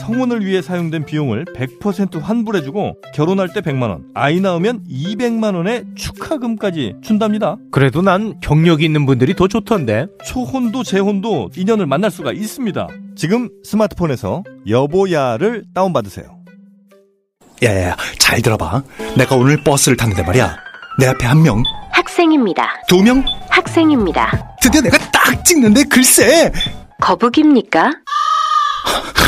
성혼을 위해 사용된 비용을 100% 환불해주고 결혼할 때 100만 원, 아이 낳으면 200만 원의 축하금까지 준답니다. 그래도 난 경력이 있는 분들이 더 좋던데. 초혼도 재혼도 인연을 만날 수가 있습니다. 지금 스마트폰에서 여보야를 다운받으세요. 야야야, 잘 들어봐. 내가 오늘 버스를 탔는데 말이야. 내 앞에 한 명, 학생입니다. 두 명, 학생입니다. 드디어 내가 딱 찍는데 글쎄! 거북입니까?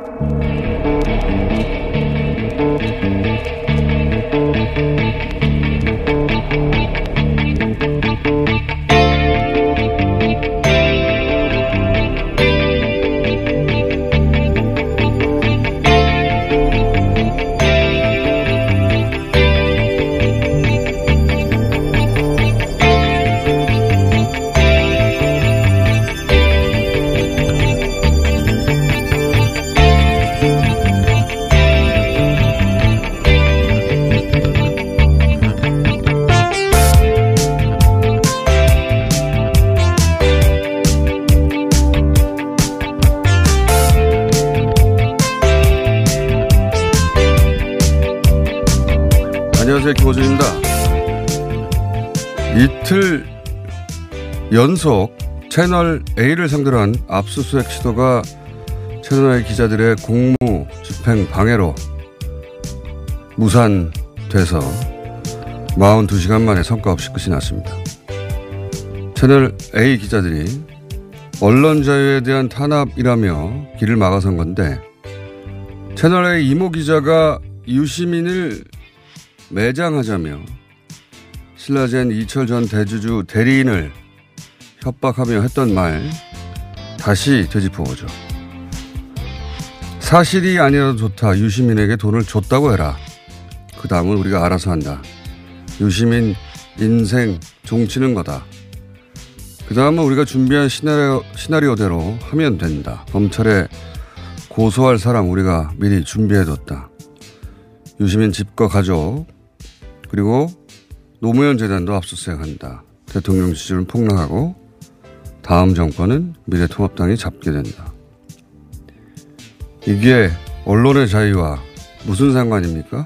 연속 채널 A를 상대로 한 압수수색 시도가 채널 A 기자들의 공무 집행 방해로 무산돼서 42시간 만에 성과 없이 끝이 났습니다. 채널 A 기자들이 언론 자유에 대한 탄압이라며 길을 막아선 건데 채널 A 이모 기자가 유시민을 매장하자며 신라젠 이철 전 대주주 대리인을 협박하며 했던 말 다시 되짚어보죠. 사실이 아니라도 좋다. 유시민에게 돈을 줬다고 해라. 그 다음은 우리가 알아서 한다. 유시민 인생 종치는 거다. 그 다음은 우리가 준비한 시나리오, 시나리오대로 하면 된다. 검찰에 고소할 사람 우리가 미리 준비해뒀다. 유시민 집과 가족 그리고 노무현 재단도 압수수색한다. 대통령 지지율은 폭락하고 다음 정권은 미래통합당이 잡게 된다. 이게 언론의 자유와 무슨 상관입니까?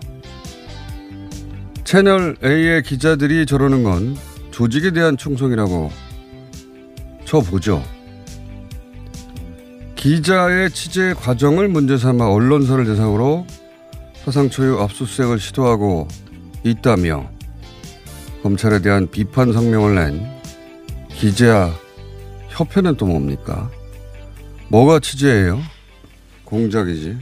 채널 A의 기자들이 저러는 건 조직에 대한 충성이라고 쳐보죠. 기자의 취재 과정을 문제 삼아 언론사를 대상으로 사상 초유 압수수색을 시도하고 있다며 검찰에 대한 비판 성명을 낸 기자 협회는 또 뭡니까? 뭐가 취재예요? 공작이지.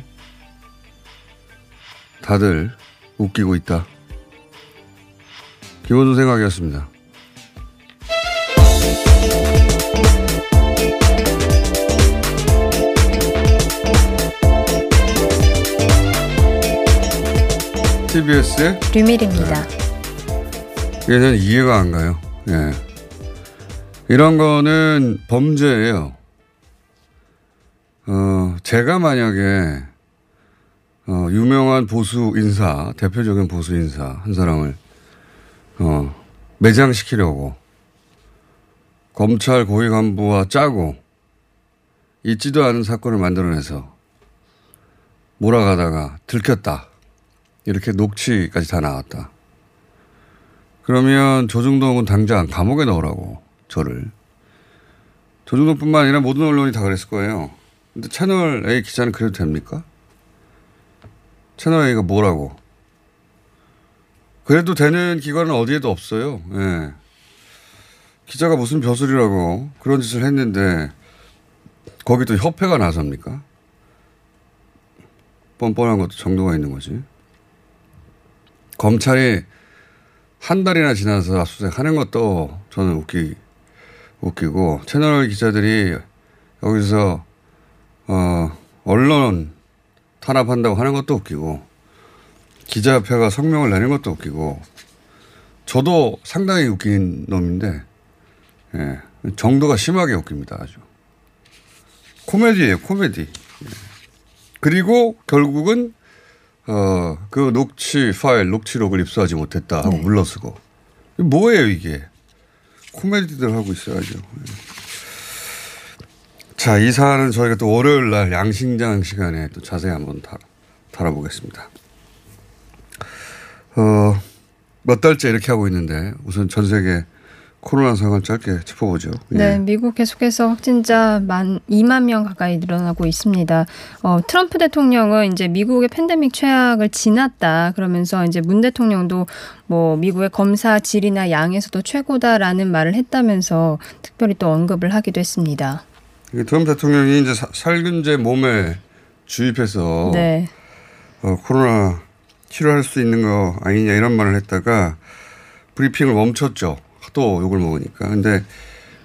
다들 웃기고 있다. 김원준 생각이었습니다. TBS의 류밀입니다. 얘는 이해가 안 가요. 예. 이런 거는 범죄예요. 어, 제가 만약에 어, 유명한 보수 인사, 대표적인 보수 인사 한 사람을 어, 매장시키려고 검찰 고위 간부와 짜고 있지도 않은 사건을 만들어내서 몰아가다가 들켰다. 이렇게 녹취까지 다 나왔다. 그러면 조중동은 당장 감옥에 넣으라고 저를. 조중동뿐만 아니라 모든 언론이 다 그랬을 거예요. 근데 채널 A 기자는 그래도 됩니까? 채널 A가 뭐라고? 그래도 되는 기관은 어디에도 없어요. 예. 기자가 무슨 벼슬이라고 그런 짓을 했는데 거기 또 협회가 나섭니까? 뻔뻔한 것도 정도가 있는 거지. 검찰이 한 달이나 지나서 압수수색 하는 것도 저는 웃기 웃기고 채널 기자들이 여기서 어 언론 탄압한다고 하는 것도 웃기고 기자협회가 성명을 내는 것도 웃기고 저도 상당히 웃긴 놈인데 예, 정도가 심하게 웃깁니다 아주 코미디예요 코미디 예. 그리고 결국은 어, 그 녹취 파일, 녹취록을 입수하지 못했다 하고 네. 물러서고. 뭐예요, 이게? 코미디들 하고 있어야죠. 예. 자, 이 사안은 저희가 또 월요일 날 양심장 시간에 또 자세히 한번 다, 다뤄보겠습니다. 어, 몇 달째 이렇게 하고 있는데 우선 전 세계 코로나 상황 짧게 짚어보죠. 예. 네, 미국 계속해서 확진자 만 2만 명 가까이 늘어나고 있습니다. 어, 트럼프 대통령은 이제 미국의 팬데믹 최악을 지났다 그러면서 이제 문 대통령도 뭐 미국의 검사 질이나 양에서도 최고다라는 말을 했다면서 특별히 또 언급을 하기도 했습니다. 트럼프 대통령이 이제 사- 살균제 몸에 주입해서 네. 어, 코로나 치료할 수 있는 거 아니냐 이런 말을 했다가 브리핑을 멈췄죠. 하도 욕을 먹으니까. 근데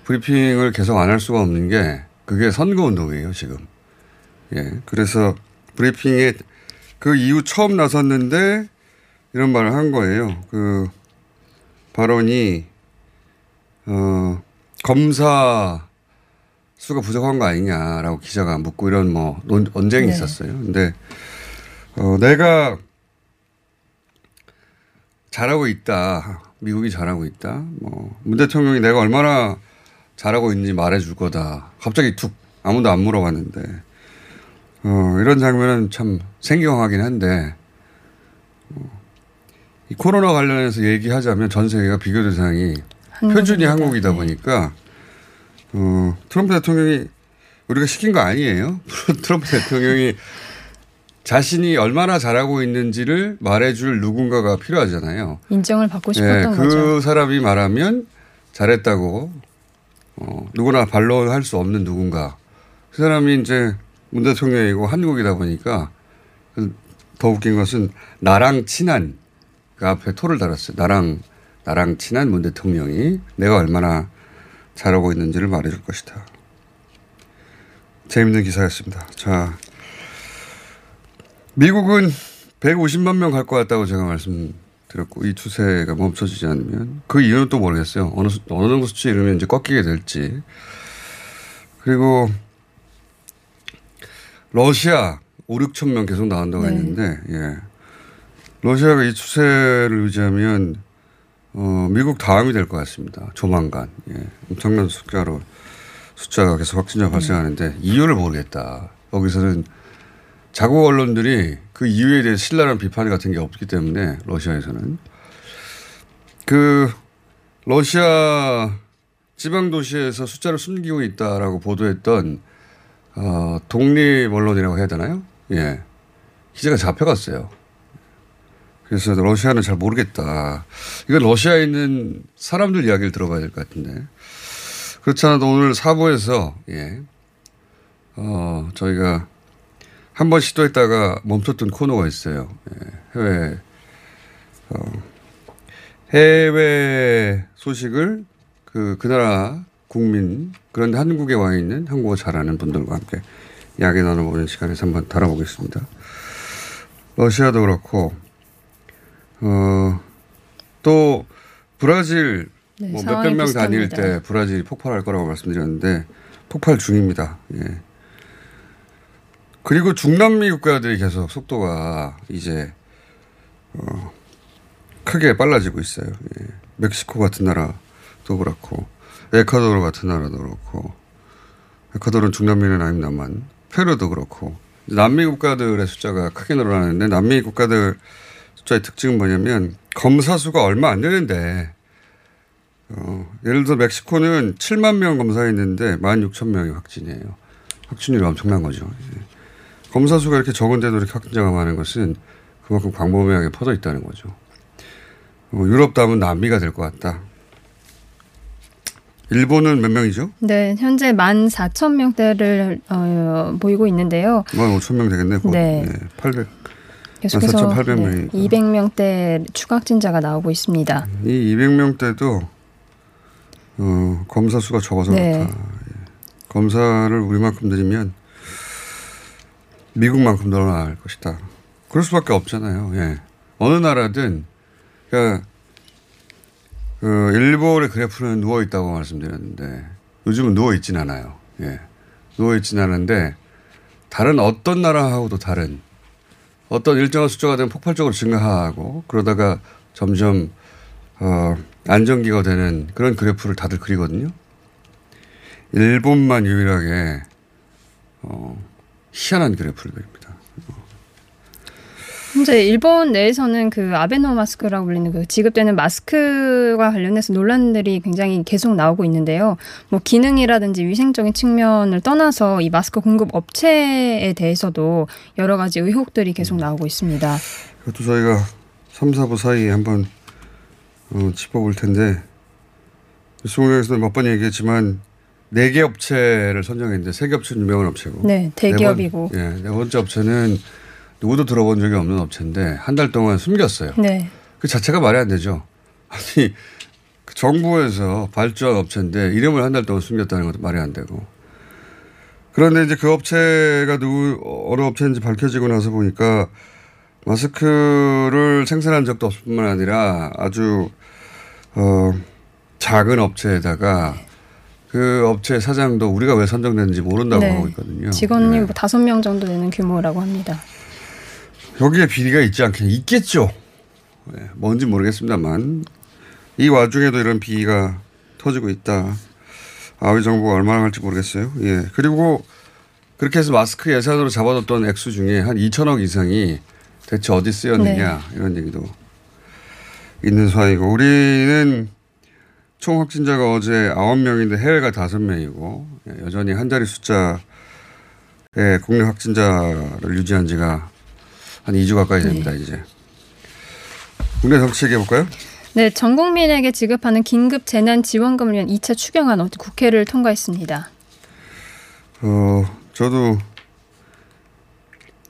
브리핑을 계속 안 할 수가 없는 게 그게 선거운동이에요, 지금. 예. 그래서 브리핑에 그 이후 처음 나섰는데 이런 말을 한 거예요. 그 발언이, 어, 검사 수가 부족한 거 아니냐라고 기자가 묻고 이런 뭐 논, 언쟁이 네. 있었어요. 근데 어, 내가 잘하고 있다. 미국이 잘하고 있다. 뭐, 문 대통령이 내가 얼마나 잘하고 있는지 말해줄 거다. 갑자기 툭 아무도 안 물어봤는데, 어, 이런 장면은 참 생경하긴 한데, 어, 이 코로나 관련해서 얘기하자면 전 세계가 비교 대상이 표준이 한국입니다. 한국이다 네. 보니까, 어, 트럼프 대통령이 우리가 시킨 거 아니에요. 트럼프 대통령이 자신이 얼마나 잘하고 있는지를 말해줄 누군가가 필요하잖아요. 인정을 받고 예, 싶었던 그 거죠. 사람이 말하면 잘했다고 어, 누구나 반론할 수 없는 누군가. 그 사람이 이제 문 대통령이고 한국이다 보니까 그더 웃긴 것은 나랑 친한 그 앞에 토를 달았어요. 나랑 나랑 친한 문 대통령이 내가 얼마나 잘하고 있는지를 말해줄 것이다. 재밌는 기사였습니다. 자, 미국은 150만 명 갈 것 같다고 제가 말씀드렸고 이 추세가 멈춰지지 않으면 그 이유는 또 모르겠어요. 어느 수- 어느 정도 수치 이르면 이제 꺾이게 될지. 그리고 러시아 5, 6천 명 계속 나온다고 네. 했는데 예. 러시아가 이 추세를 유지하면 어, 미국 다음이 될 것 같습니다. 조만간 예. 엄청난 숫자로 숫자가 계속 확진자 발생하는데 이유를 모르겠다. 여기서는 자국 언론들이 그 이유에 대해 신랄한 비판 같은 게 없기 때문에 러시아에서는 그 러시아 지방 도시에서 숫자를 숨기고 있다라고 보도했던 어, 독립 언론이라고 해야 되나요? 예. 기자가 잡혀갔어요. 그래서 러시아는 잘 모르겠다. 이건 러시아에 있는 사람들 이야기를 들어봐야 될 것 같은데. 그렇지 않아도 오늘 사부에서, 예. 어, 저희가 한 번 시도했다가 멈췄던 코너가 있어요. 예. 해외, 어, 해외 소식을 그, 그 나라 국민, 그런데 한국에 와 있는 한국어 잘하는 분들과 함께 이야기 나눠보는 시간에서 한번 다뤄보겠습니다. 러시아도 그렇고, 어, 또 브라질 네, 뭐 몇백 명 다닐. 때 브라질이 폭발할 거라고 말씀드렸는데 폭발 중입니다. 예. 그리고 중남미 국가들이 계속 속도가 이제 어, 크게 빨라지고 있어요. 예. 멕시코 같은 나라도 그렇고 에콰도르 같은 나라도 그렇고 에콰도르는 중남미는 아닙니다만 페루도 그렇고 남미 국가들의 숫자가 크게 늘어나는데 남미 국가들 숫자의 특징은 뭐냐면 검사 수가 얼마 안 되는데 어, 예를 들어 멕시코는 7만 명 검사했는데 1만 6천 명이 확진이에요. 확진율이 엄청난 거죠. 예. 검사 수가 이렇게 적은데도 이렇게 확진자가 많은 것은 그만큼 광범위하게 퍼져 있다는 거죠. 어, 유럽 다음은 남미가 될 것 같다. 일본은 몇 명이죠? 네, 현재 14,000명대를 어, 보이고 있는데요. 15,000명 되겠네. 곧. 네. 800. 계속해서 14,800 네, 명이니까. 200명대 추가 확진자가 나오고 있습니다. 이 200명대도 어, 검사 수가 적어서 네. 그렇다. 예. 검사를 우리만큼 드리면 미국만큼 늘어날 것이다. 그럴 수밖에 없잖아요. 예. 어느 나라든 그러니까 그 일본의 그래프는 누워 있다고 말씀드렸는데 요즘은 누워 있진 않아요. 예. 누워 있진 않은데 다른 어떤 나라하고도 다른 어떤 일정한 숫자가 되면 폭발적으로 증가하고 그러다가 점점 어, 안정기가 되는 그런 그래프를 다들 그리거든요. 일본만 유일하게 어, 희한한 그래프를 그립니다. 현재 일본 내에서는 그 아베노 마스크라고 불리는 그 지급되는 마스크와 관련해서 논란들이 굉장히 계속 나오고 있는데요. 뭐 기능이라든지 위생적인 측면을 떠나서 이 마스크 공급 업체에 대해서도 여러 가지 의혹들이 계속 나오고 있습니다. 그것도 저희가 3, 4부 사이에 한번 어, 짚어볼 텐데 수공에서도 몇 번 얘기했지만 네 개 업체를 선정했는데 세 개 업체는 유명한 업체고 네, 대기업이고. 네, 번, 예, 네 번째 업체는 누구도 들어본 적이 없는 업체인데 한 달 동안 숨겼어요. 네. 그 자체가 말이 안 되죠. 아니 그 정부에서 발주한 업체인데 이름을 한 달 동안 숨겼다는 것도 말이 안 되고. 그런데 이제 그 업체가 누구 어느 업체인지 밝혀지고 나서 보니까 마스크를 생산한 적도 없을 뿐만 아니라 아주 어 작은 업체에다가 그 업체 사장도 우리가 왜 선정됐는지 모른다고 네. 하고 있거든요. 직원이 네. 뭐 다섯 명 정도 되는 규모라고 합니다. 여기에 비리가 있지 않겠냐. 있겠죠. 네, 뭔지 모르겠습니다만 이 와중에도 이런 비리가 터지고 있다. 아위 정부가 얼마나 할지 모르겠어요. 예. 그리고 그렇게 해서 마스크 예산으로 잡아뒀던 액수 중에 한 2천억 이상이 대체 어디 쓰였느냐 이런 얘기도 있는 사이고 우리는 총 확진자가 어제 9명인데 해외가 5명이고 예, 여전히 한 자리 숫자의 국내 확진자를 유지한 지가 한 2주 가까이 됩니다, 이제. 국내 정치 얘기해 볼까요? 네, 전 국민에게 지급하는 긴급 재난 지원금을 위한 2차 추경안 어제 국회를 통과했습니다. 어, 저도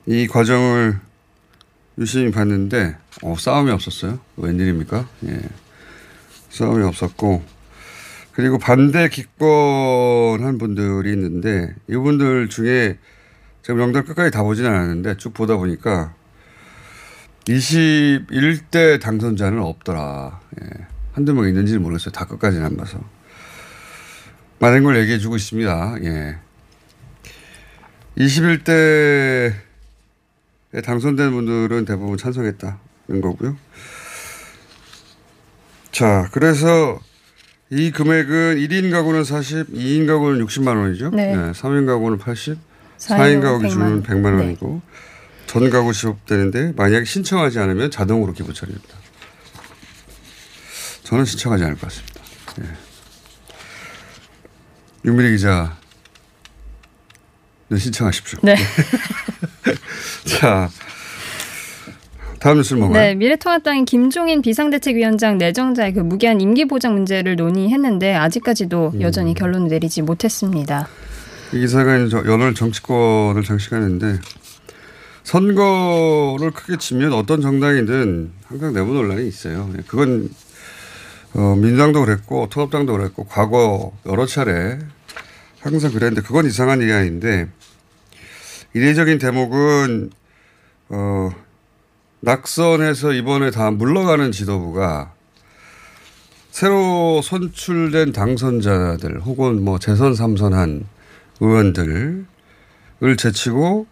이 과정을 유심히 봤는데, 어, 싸움이 없었어요. 웬일입니까? 예. 싸움이 없었고, 그리고 반대 기권한 분들이 있는데, 이분들 중에 제가 명단 끝까지 다 보진 않았는데, 쭉 보다 보니까 21대 당선자는 없더라. 예. 한두 명 있는지는 모르겠어요. 다 끝까지는 안 봐서. 많은 걸 얘기해 주고 있습니다. 예. 21대에 당선된 분들은 대부분 찬성했다는 거고요. 자, 그래서 이 금액은 1인 가구는 40, 2인 가구는 60만 원이죠. 네. 3인 가구는 80, 4인 4인 가구 기준은 100만 100만 네. 원이고 전 가구 지급되는데 만약에 신청하지 않으면 자동으로 기부 처리됩니다. 저는 신청하지 않을 것 같습니다. 예. 윤미리 기자, 는 신청하십시오. 네. 자, 다음 뉴스는 뭔가요? 네, 미래통합당인 김종인 비상대책위원장 내정자의 그 무기한 임기 보장 문제를 논의했는데 아직까지도 음. 여전히 결론을 내리지 못했습니다. 이 기사가 여러 정치권을 장식하는데 선거를 크게 치면 어떤 정당이든 항상 내부 논란이 있어요. 예, 그건 어, 민주당도 그랬고 통합당도 그랬고 과거 여러 차례 항상 그랬는데 그건 이상한 아닌데 이례적인 대목은 어, 낙선해서 이번에 다 물러가는 지도부가 새로 선출된 당선자들 혹은 뭐 재선 삼선한 의원들을 제치고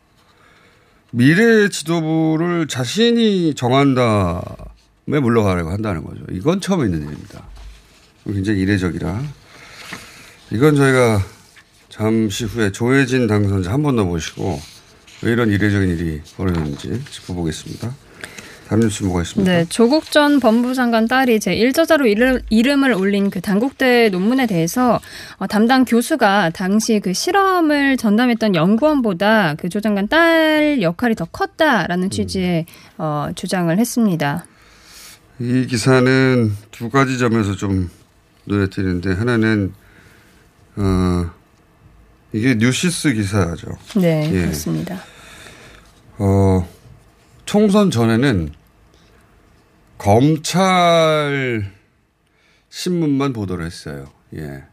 미래 지도부를 자신이 정한 다음에 물러가려고 한다는 거죠. 이건 처음 있는 일입니다. 굉장히 이례적이라. 이건 저희가 잠시 후에 조혜진 당선자 한 번더 모시고 왜 이런 이례적인 일이 벌어졌는지 짚어보겠습니다. 다른 뉴스 뭐가 있습니까? 네, 조국 전 법무부 장관 딸이 제 1저자로 이름, 이름을 올린 그 단국대 논문에 대해서 어, 담당 교수가 당시 그 실험을 전담했던 연구원보다 그 조 장관 딸 역할이 더 컸다라는 취지의 어, 주장을 했습니다. 이 기사는 두 가지 점에서 좀 눈에 띄는데 하나는 어, 이게 뉴시스 기사죠. 네, 예. 그렇습니다. 어, 총선 전에는 검찰 신문만 보도를 했어요. 예.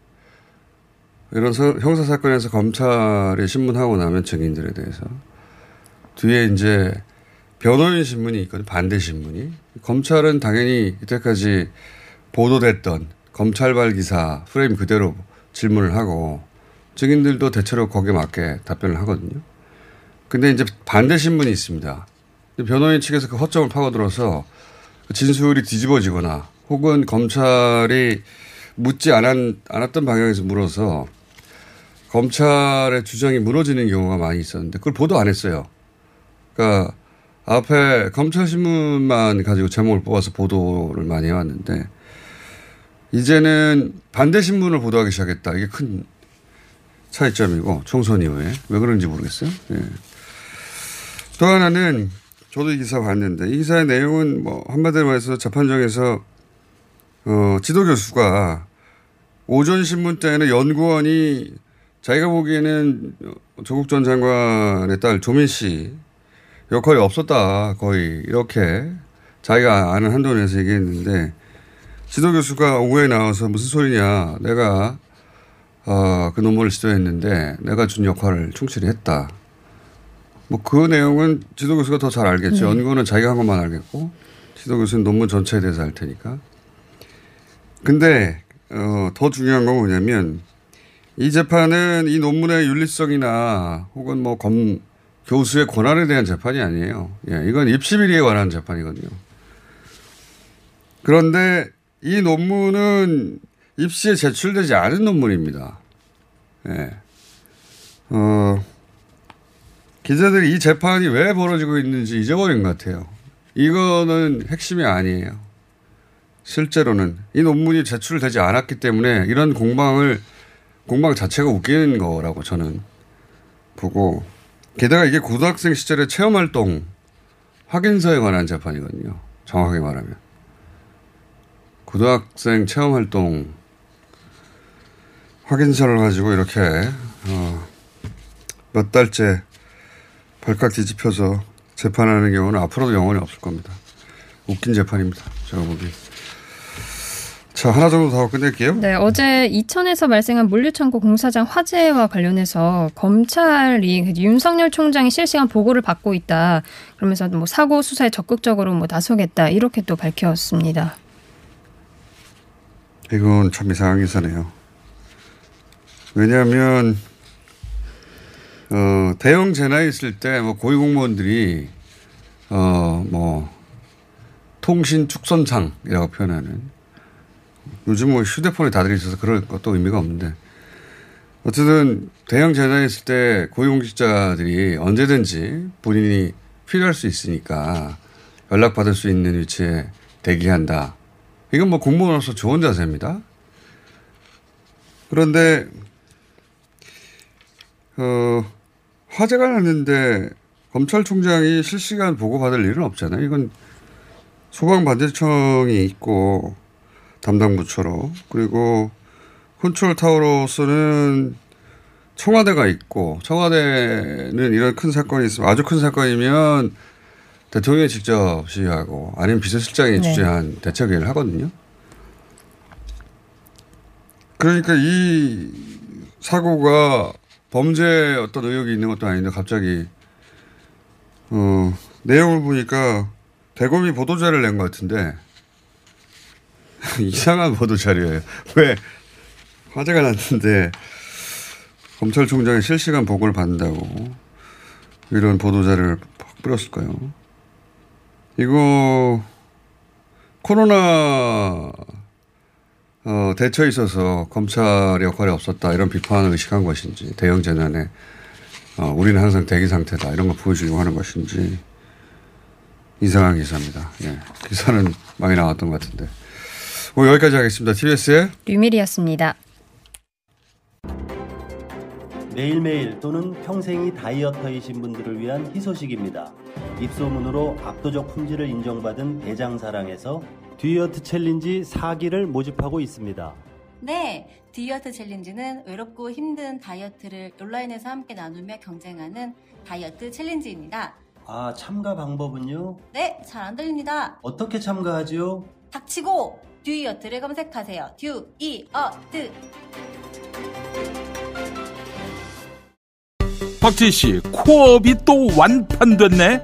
이런 서- 형사 사건에서 검찰이 신문하고 나면 증인들에 대해서 뒤에 이제 변호인 신문이 있거든요. 반대 신문이. 검찰은 당연히 이때까지 보도됐던 검찰발 기사 프레임 그대로 질문을 하고 증인들도 대체로 거기에 맞게 답변을 하거든요. 근데 이제 반대 신문이 있습니다. 변호인 측에서 그 허점을 파고들어서 진술이 뒤집어지거나 혹은 검찰이 묻지 않았, 않았던 방향에서 물어서 검찰의 주장이 무너지는 경우가 많이 있었는데 그걸 보도 안 했어요. 그러니까 앞에 검찰 신문만 가지고 제목을 뽑아서 보도를 많이 해왔는데 이제는 반대 신문을 보도하기 시작했다. 이게 큰 차이점이고 총선 이후에 왜 그런지 모르겠어요. 예. 또 하나는 저도 이 기사 봤는데 이 기사의 내용은 뭐 한마디로 말해서 재판정에서 어, 지도 교수가 오전 신문 때는 연구원이 자기가 보기에는 조국 전 장관의 딸 조민 씨 역할이 없었다 거의 이렇게 자기가 아는 한도 에서 얘기했는데 지도 교수가 오후에 나와서 무슨 소리냐 내가 어, 그 논문을 지도했는데 내가 준 역할을 충실히 했다. 뭐 그 내용은 지도 교수가 더 잘 알겠죠. 연구는 자기가 한 것만 알겠고 지도 교수는 논문 전체에 대해서 알 테니까. 근데 어, 더 중요한 건 뭐냐면 이 재판은 이 논문의 윤리성이나 혹은 뭐 검, 교수의 권한에 대한 재판이 아니에요. 예, 이건 입시 비리에 관한 재판이거든요. 그런데 이 논문은 입시에 제출되지 않은 논문입니다. 예. 어, 기자들이 이 재판이 왜 벌어지고 있는지 잊어버린 것 같아요. 이거는 핵심이 아니에요. 실제로는 이 논문이 제출되지 않았기 때문에 이런 공방을 공방 자체가 웃기는 거라고 저는 보고 게다가 이게 고등학생 시절의 체험 활동 확인서에 관한 재판이거든요. 정확하게 말하면 고등학생 체험 활동 확인서를 가지고 이렇게 어, 몇 달째 발칵 뒤집혀서 재판하는 경우는 앞으로도 영원히 없을 겁니다. 웃긴 재판입니다. 제가 보기. 자 하나 정도 더 끝낼게요. 네, 어제 이천에서 발생한 물류창고 공사장 화재와 관련해서 검찰이 그 윤석열 총장이 실시간 보고를 받고 있다. 그러면서 뭐 사고 수사에 적극적으로 뭐 나서겠다 이렇게 또 밝혔습니다. 이건 참 이상한 기사네요. 왜냐하면 어, 대형 재난이 있을 때 뭐 고위공무원들이 어, 뭐 통신 축선창이라고 표현하는 요즘 뭐 휴대폰에 다들 있어서 그럴 것도 의미가 없는데 어쨌든 대형 재난이 있을 때 고위공직자들이 언제든지 본인이 필요할 수 있으니까 연락받을 수 있는 위치에 대기한다. 이건 뭐 공무원으로서 좋은 자세입니다. 그런데 어, 화재가 났는데 검찰총장이 실시간 보고받을 일은 없잖아요. 이건 소방반대청이 있고 담당 부처로 그리고 컨트롤 타워로서는 청와대가 있고 청와대는 이런 큰 사건이 있으면 아주 큰 사건이면 대통령이 직접 지휘하고 아니면 비서실장이 네. 주재한 대책회의를 하거든요. 그러니까 이 사고가 범죄 어떤 의혹이 있는 것도 아닌데 갑자기 어, 내용을 보니까 대검이 보도자를 낸 것 같은데 이상한 보도자료예요. 왜 화재가 났는데 검찰총장이 실시간 보고를 받는다고 이런 보도자료를 팍 뿌렸을까요? 이거 코로나 어, 대처에 있어서 검찰의 역할이 없었다 이런 비판을 의식한 것인지 대형 재난에 어, 우리는 항상 대기 상태다 이런 걸 보여주려고 하는 것인지 이상한 기사입니다. 예, 기사는 많이 나왔던 것 같은데 오늘 여기까지 하겠습니다. TBS의 류밀이었습니다. 매일매일 또는 평생이 다이어터이신 분들을 위한 희소식입니다. 입소문으로 압도적 품질을 인정받은 대장사랑에서 듀이어트 챌린지 4기를 모집하고 있습니다. 네, 듀이어트 챌린지는 외롭고 힘든 다이어트를 온라인에서 함께 나누며 경쟁하는 다이어트 챌린지입니다. 아, 참가 방법은요? 네, 잘 안 들립니다. 어떻게 참가하지요? 닥치고 듀이어트를 검색하세요. 듀이어트. 박진 씨, 코어업이 또 완판됐네.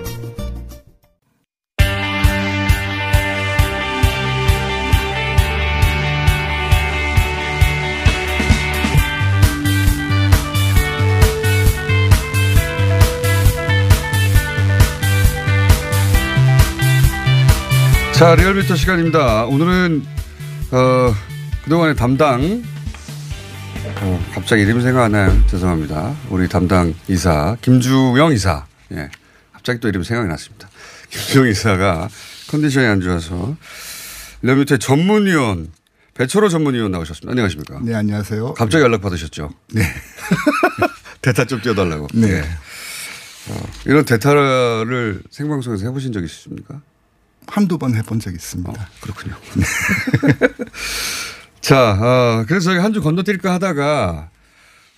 자, 리얼미터 시간입니다. 오늘은, 어, 그동안의 담당, 어, 갑자기 이름이 생각 안 나요. 죄송합니다. 우리 담당 이사, 김주영 이사. 예. 갑자기 또 이름이 생각이 났습니다. 김주영 이사가 컨디션이 안 좋아서 리얼미터의 전문위원, 배철호 전문위원 나오셨습니다. 안녕하십니까. 네, 안녕하세요. 갑자기 연락 받으셨죠? 네. 대타 좀 띄워달라고. 네. 예. 어, 이런 대타를 생방송에서 해보신 적 있으십니까? 한두 번 해본 적 있습니다. 어, 그렇군요. 자, 어, 그래서 저희 한 주 건너뛸까 하다가,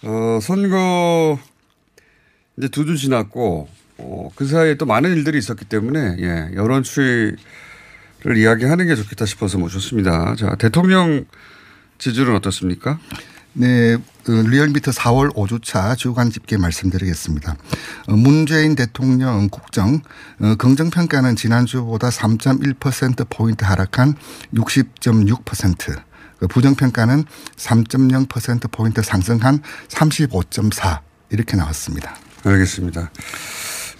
어, 선거 이제 두 주 지났고, 어, 그 사이에 또 많은 일들이 있었기 때문에, 예, 여론 추이를 이야기하는 게 좋겠다 싶어서 모셨습니다. 자, 대통령 지지율은 어떻습니까? 네, 어, 리얼미터 4월 5주차 주간 집계 말씀드리겠습니다. 어, 문재인 대통령 국정 어, 긍정평가는 지난주보다 3.1%포인트 하락한 60.6%, 그 부정평가는 3.0%포인트 상승한 35.4 이렇게 나왔습니다. 알겠습니다.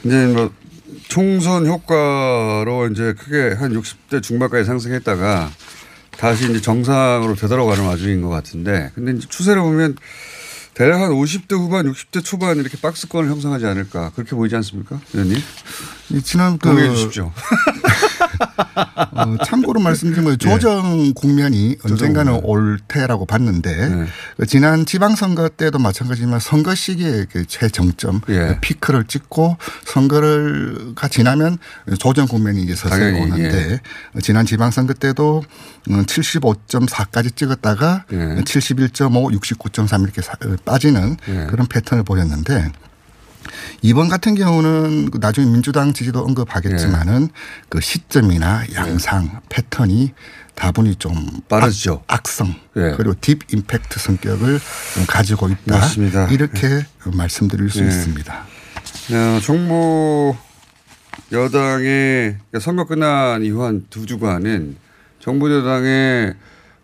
이제 뭐 총선 효과로 이제 크게 한 60대 중반까지 상승했다가 다시 이제 정상으로 되돌아가는 와중인 것 같은데 근데 이제 추세를 보면 대략 한 50대 후반, 60대 초반 이렇게 박스권을 형성하지 않을까 그렇게 보이지 않습니까, 의원님? 지난 그 동의해 주십시오. 어, 참고로 말씀드리면 조정 국면이 언젠가는 국면. 올 테라고 봤는데 네. 그 지난 지방선거 때도 마찬가지지만 선거 시기에 그 최정점 예. 피크를 찍고 선거를가 지나면 조정 국면이 이제 서서히 오는데 지난 지방선거 때도 75.4까지 찍었다가 예. 71.5, 69.3 이렇게 사- 어, 빠지는 예. 그런 패턴을 보였는데 이번 같은 경우는 그 나중에 민주당 지지도 언급하겠지만은 예. 그 시점이나 양상 패턴이 다분히 좀 빠르죠. 악, 성 예. 그리고 딥 임팩트 성격을 가지고 있다. 맞습니다. 이렇게 말씀드릴 수 예. 있습니다. 어, 정부 여당의 그러니까 선거 끝난 이후 한 두 주간은 정부 여당의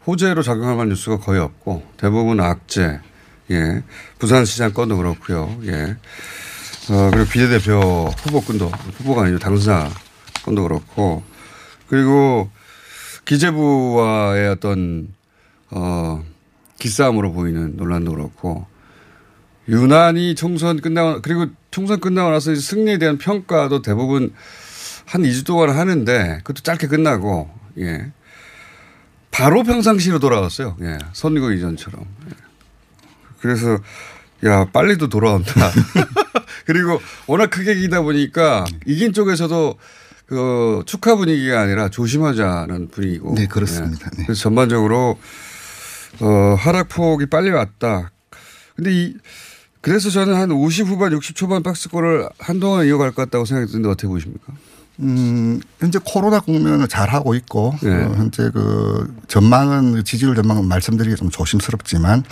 호재로 작용할 만한 뉴스가 거의 없고 대부분 악재, 예, 부산시장 건도 그렇고요, 예, 어, 그리고 비례대표 후보권도 후보가 아니고 당사 건도 그렇고 그리고 기재부와의 어떤 어 기싸움으로 보이는 논란도 그렇고 유난히 총선 끝나고 그리고 총선 끝나고 나서 승리에 대한 평가도 대부분 한 2주 동안 하는데 그것도 짧게 끝나고 예. 바로 평상시로 돌아왔어요. 예. 선거 이전처럼. 예. 그래서 야 빨리도 돌아온다. 그리고 워낙 크게 이기다 보니까 이긴 쪽에서도 그 축하 분위기가 아니라 조심하자는 분위기고. 네, 그렇습니다. 예. 그래서 전반적으로 어, 하락폭이 빨리 왔다. 근데 이 그래서 저는 한 50 후반, 60 초반 박스권을 한동안 이어갈 것 같다고 생각이 드는데 어떻게 보십니까? 음, 현재 코로나 국면을 잘 하고 있고, 네. 어, 현재 그 전망은, 지지율 전망은 말씀드리기 좀 조심스럽지만,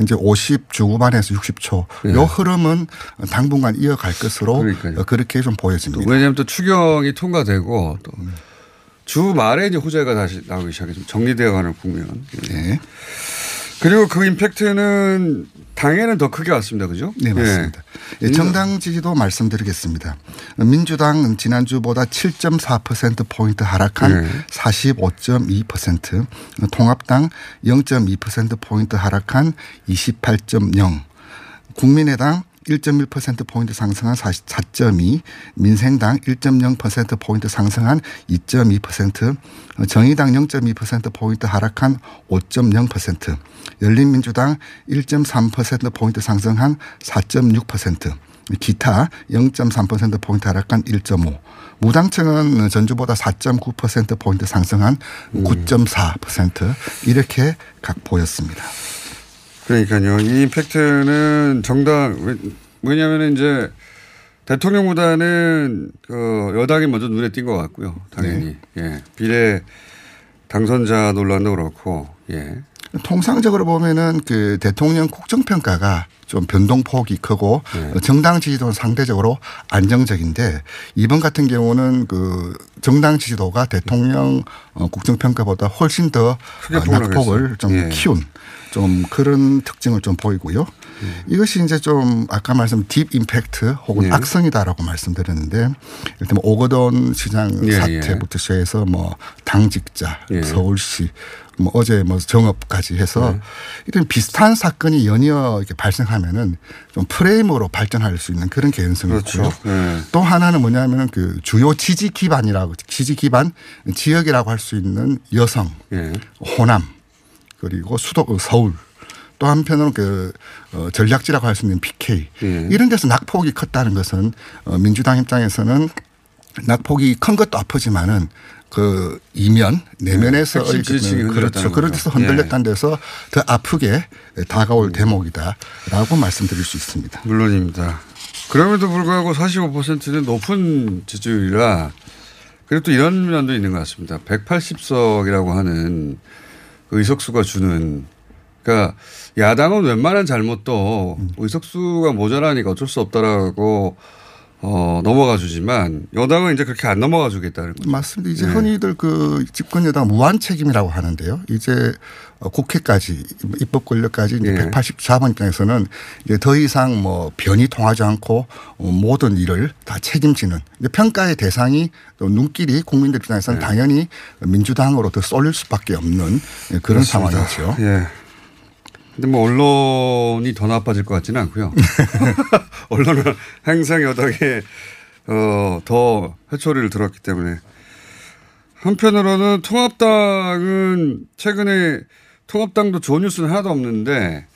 이제 50 중후반에서 60초, 네. 요 흐름은 당분간 이어갈 것으로 그러니까요. 어, 그렇게 좀 보여집니다. 왜냐하면 또 추경이 통과되고 또주 말에 이제 호재가 다시 나오기 시작해서 정리되어 가는 국면. 네. 그리고 그 임팩트는 당에는 더 크게 왔습니다. 그죠? 네, 맞습니다. 예, 정당 지지도 말씀드리겠습니다. 민주당 지난주보다 7.4%포인트 하락한 네. 45.2%, 통합당 0.2%포인트 하락한 28.0%, 국민의당 1.1%포인트 상승한 44.2, 민생당 1.0%포인트 상승한 2.2%, 정의당 0.2%포인트 하락한 5.0%, 열린민주당 1.3%포인트 상승한 4.6%, 기타 0.3%포인트 하락한 1.5, 무당층은 전주보다 4.9%포인트 상승한 9.4% 이렇게 각 보였습니다. 그러니까요. 이 임팩트는 정당 왜- 왜냐하면 이제 대통령보다는 그 여당이 먼저 눈에 띈 것 같고요. 당연히 예 비례 당선자 논란도 그렇고 예 통상적으로 보면은 그 대통령 국정평가가 좀 변동폭이 크고 네. 정당 지지도는 상대적으로 안정적인데 이번 같은 경우는 그 정당 지지도가 대통령 어, 국정평가보다 훨씬 더 어. 낙폭을 좀 예. 키운 좀 그런 특징을 좀 보이고요. 이것이 이제 좀 아까 말씀 딥 임팩트 혹은 예. 악성이다라고 말씀드렸는데 일단 뭐 오거돈 시장 예, 사태부터 시작해서 뭐 당직자, 예. 서울시 뭐 어제 뭐 정업까지 해서 네. 이런 비슷한 사건이 연이어 이렇게 발생하면은 좀 프레임으로 발전할 수 있는 그런 개연성이 그렇죠. 있고요. 예. 또 하나는 뭐냐면은 그 주요 지지 기반이라고 지지 기반 지역이라고 할 수 있는 여성, 예. 호남 그리고 수도 서울 또 한편으로는 그 어, 전략지라고 할 수 있는 PK 예. 이런 데서 낙폭이 컸다는 것은 어, 민주당 입장에서는 낙폭이 큰 것도 아프지만은 그 이면 내면에서 핵심 지지층이 흔들렸다는 그렇죠. 그런 데서 거죠. 예. 흔들렸다는 데서 더 아프게 다가올 대목이다라고 말씀드릴 수 있습니다. 물론입니다. 그럼에도 불구하고 45%는 높은 지지율이라 그리고 또 이런 면도 있는 것 같습니다. 180석이라고 하는 그 의석수가 주는. 그러니까 야당은 웬만한 잘못도 의석수가 모자라니까 어쩔 수 없다라고 어, 넘어가 주지만 여당은 이제 그렇게 안 넘어가 주겠다는 거죠. 맞습니다. 이제 네. 흔히들 그 집권 여당 무한 책임이라고 하는데요. 이제 어, 국회까지 입법 권력까지 이제 예. 184번 입장에서는 이제 더 이상 뭐 변이 통하지 않고 어, 모든 일을 다 책임지는 이제 평가의 대상이 또 눈길이 국민들 입장에서는 네. 당연히 민주당으로 더 쏠릴 수밖에 없는 예, 그런. 상황이죠. 예. 근데 뭐 언론이 더 나빠질 것 같지는 않고요. 언론은 항상 여당에 어, 더 회초리를 들었기 때문에 한편으로는 통합당은 최근에 통합당도 좋은 뉴스는 하나도 없는데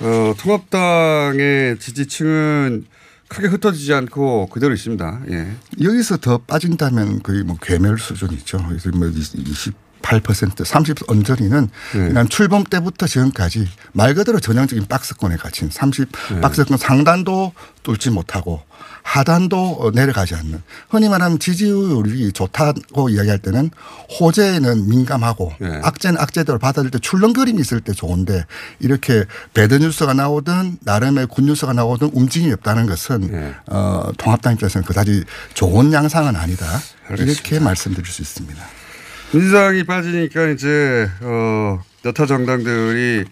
어, 통합당의 지지층은 크게 흩어지지 않고 그대로 있습니다. 예. 여기서 더 빠진다면 거의 뭐 괴멸 수준이죠. 그래서 뭐 28%, 30 언저리는 네. 난 출범 때부터 지금까지 말 그대로 전형적인 박스권에 갇힌 30 네. 박스권 상단도 뚫지 못하고 하단도 어, 내려가지 않는 흔히 말하면 지지율이 좋다고 이야기할 때는 호재에는 민감하고 네. 악재는 악재대로 받아들일 때 출렁거림이 있을 때 좋은데 이렇게 bad news가 나오든 나름의 good news가 나오든 움직임이 없다는 것은 네. 어, 통합당 입장에서는 그다지 좋은 양상은 아니다. 알겠습니다. 이렇게 말씀드릴 수 있습니다. 민주당이 빠지니까 이제 어, 여타 정당들이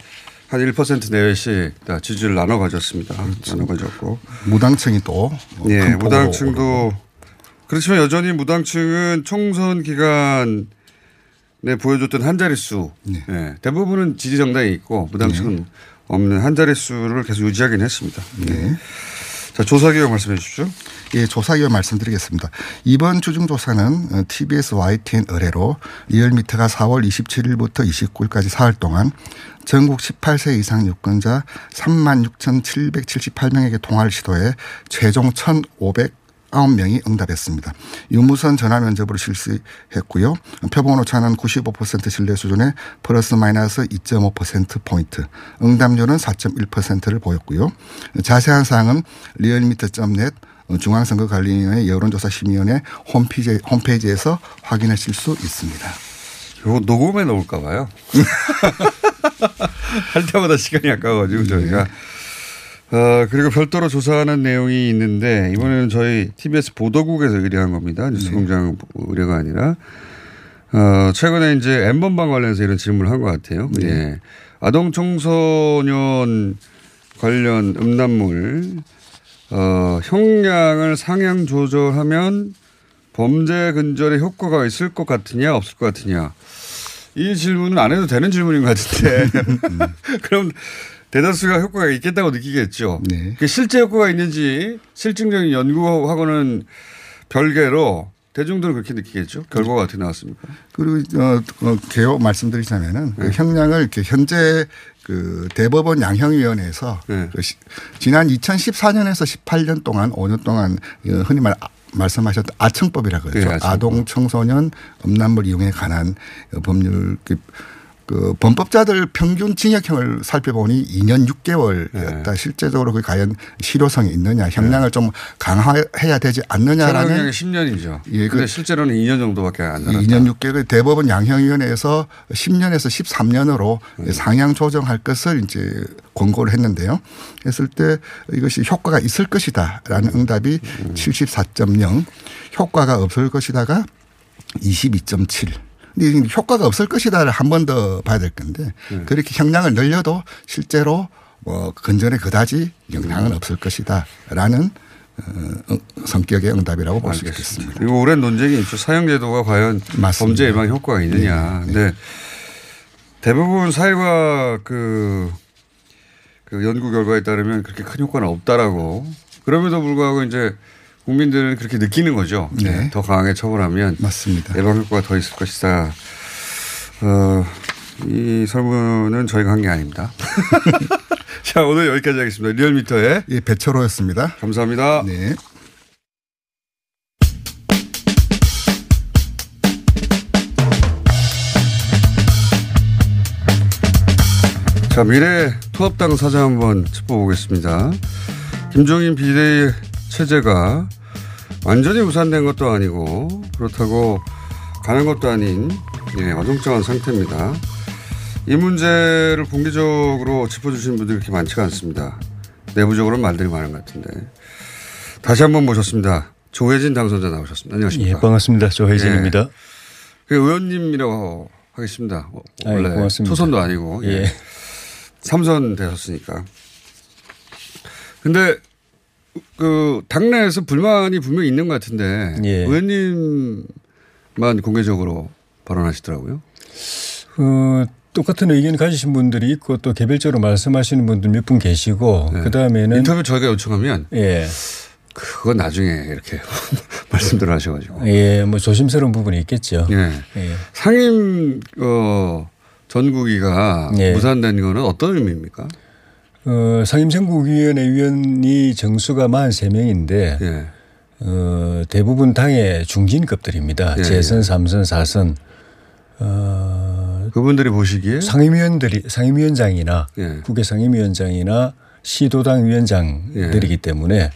한 1% 내외씩 다 지지를 나눠 가졌습니다. 나눠 가졌고. 무당층이 또 예, 큰 폭으로 무당층도 그렇지만 여전히 무당층은 총선 기간에 보여줬던 한 자릿수 예, 대부분은 지지 정당이 있고 무당층은 없는 한 자릿수를 계속 유지하긴 했습니다. 예. 자, 조사 기간 말씀해 주십시오. 예, 조사 기간 말씀드리겠습니다. 이번 주중 조사는 어, TBS YTN 의뢰로 리얼미터가 4월 27일부터 29일까지 사흘 동안 전국 18세 이상 유권자 36,778명에게 통화를 시도해 최종 1,509명이 응답했습니다. 유무선 전화 면접으로 실시했고요. 표본 오차는 95% 신뢰 수준의 플러스 마이너스 2.5%포인트, 응답률은 4.1%를 보였고요. 자세한 사항은 리얼미터.net 중앙선거관리위원회 여론조사심의위원회 홈페이지, 홈페이지에서 확인하실 수 있습니다. 이거 녹음에 넣을까 봐요. 할 때마다 시간이 아까워가지고 저희가. 어, 그리고 별도로 조사하는 내용이 있는데 이번에는 저희 TBS 보도국에서 의뢰한 겁니다. 뉴스공장 의뢰가 아니라. 어, 최근에 이제 엠번방 관련해서 이런 질문을 한 것 같아요. 예. 아동 청소년 관련 음란물 어, 형량을 상향 조절하면 범죄 근절에 효과가 있을 것 같으냐 없을 것 같으냐 이 질문은 안 해도 되는 질문인 것 같은데 그럼 대다수가 효과가 있겠다고 느끼겠죠. 그 실제 효과가 있는지 실증적인 연구하고는 별개로 대중들은 그렇게 느끼겠죠. 결과가 어떻게 나왔습니까? 그리고 어, 어 개요 말씀드리자면은 그 형량을 이렇게 현재 그 대법원 양형위원회에서 그 시, 지난 2014년에서 18년 동안 5년 동안 그 흔히 말 말씀하셨던 아청법이라고 그러죠. 네. 아동 청소년 음란물 이용에 관한 법률 그, 그 범법자들 평균 징역형을 살펴보니 2년 6개월이었다. 네. 실제적으로 그 과연 실효성이 있느냐, 형량을 좀 강화해야 되지 않느냐라는 최강형이 10년이죠. 예, 그- 실제로는 2년 정도밖에 안 남았다. 2년 6개월 대법원 양형위원회에서 10년에서 13년으로 음. 상향 조정할 것을 이제 권고를 했는데요. 했을 때 이것이 효과가 있을 것이다라는 응답이 음. 74.0, 효과가 없을 것이다가 22.7. 근데 효과가 없을 것이다를 한 번 더 봐야 될 건데 네. 그렇게 형량을 늘려도 실제로 뭐 근전에 그다지 영향은 없을 것이다라는 어, 성격의 응답이라고 볼 수 있겠습니다. 그리고 오랜 논쟁이 있죠. 사형제도가 과연 범죄 예방 효과가 있느냐. 네, 근데 대부분 사회과 그, 그 연구 결과에 따르면 그렇게 큰 효과는 없다라고. 그럼에도 불구하고 이제 국민들은 그렇게 느끼는 거죠. 네. 더 강하게 처벌하면 맞습니다. 예방 효과가 더 있을 것이다. 어, 이 설문은 저희가 한 게 아닙니다. 자, 오늘 여기까지 하겠습니다. 리얼미터의 예, 배철호였습니다. 감사합니다. 네. 자, 미래 통합당 사장 한번 짚어보겠습니다. 김종인 비대위 체제가 완전히 무산된 것도 아니고 그렇다고 가는 것도 아닌 예, 어정쩡한 상태입니다. 이 문제를 공개적으로 짚어주신 분들이 그렇게 많지가 않습니다. 내부적으로는 말들이 많은 것 같은데. 다시 한번 모셨습니다. 조혜진 당선자 나오셨습니다. 안녕하십니까. 예, 반갑습니다. 조혜진입니다. 예. 그 의원님이라고 하겠습니다. 어, 아이, 원래 고맙습니다. 초선도 아니고. 예. 예. 삼선 되셨으니까. 근데 그 당내에서 불만이 분명히 있는 것 같은데 예. 의원님만 공개적으로 발언하시더라고요. 어, 똑같은 의견 가지신 분들이 있고 또 개별적으로 말씀하시는 분들 몇 분 계시고 그 다음에는 네. 인터뷰 저희가 요청하면 예. 그건 나중에 이렇게 말씀들 하셔가지고. 예, 뭐 조심스러운 부분이 있겠죠. 예. 예. 상임 어, 전국위가 예. 무산된 거는 어떤 의미입니까? 어, 상임선국위원회 위원이 정수가 43명인데 예. 어, 대부분 당의 중진급들입니다. 예, 재선, 예. 삼선, 사선. 어, 그분들이 보시기에 상임위원들이 상임위원장이나 예. 국회 상임위원장이나 시도당 위원장들이기 예. 때문에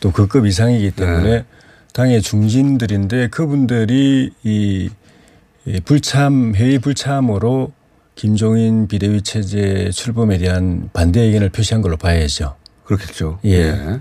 또 그 급 이상이기 때문에 예. 당의 중진들인데 그분들이 이, 이 불참 회의 불참으로 김종인 비대위 체제 출범에 대한 반대 의견을 표시한 걸로 봐야죠. 그렇겠죠. 예.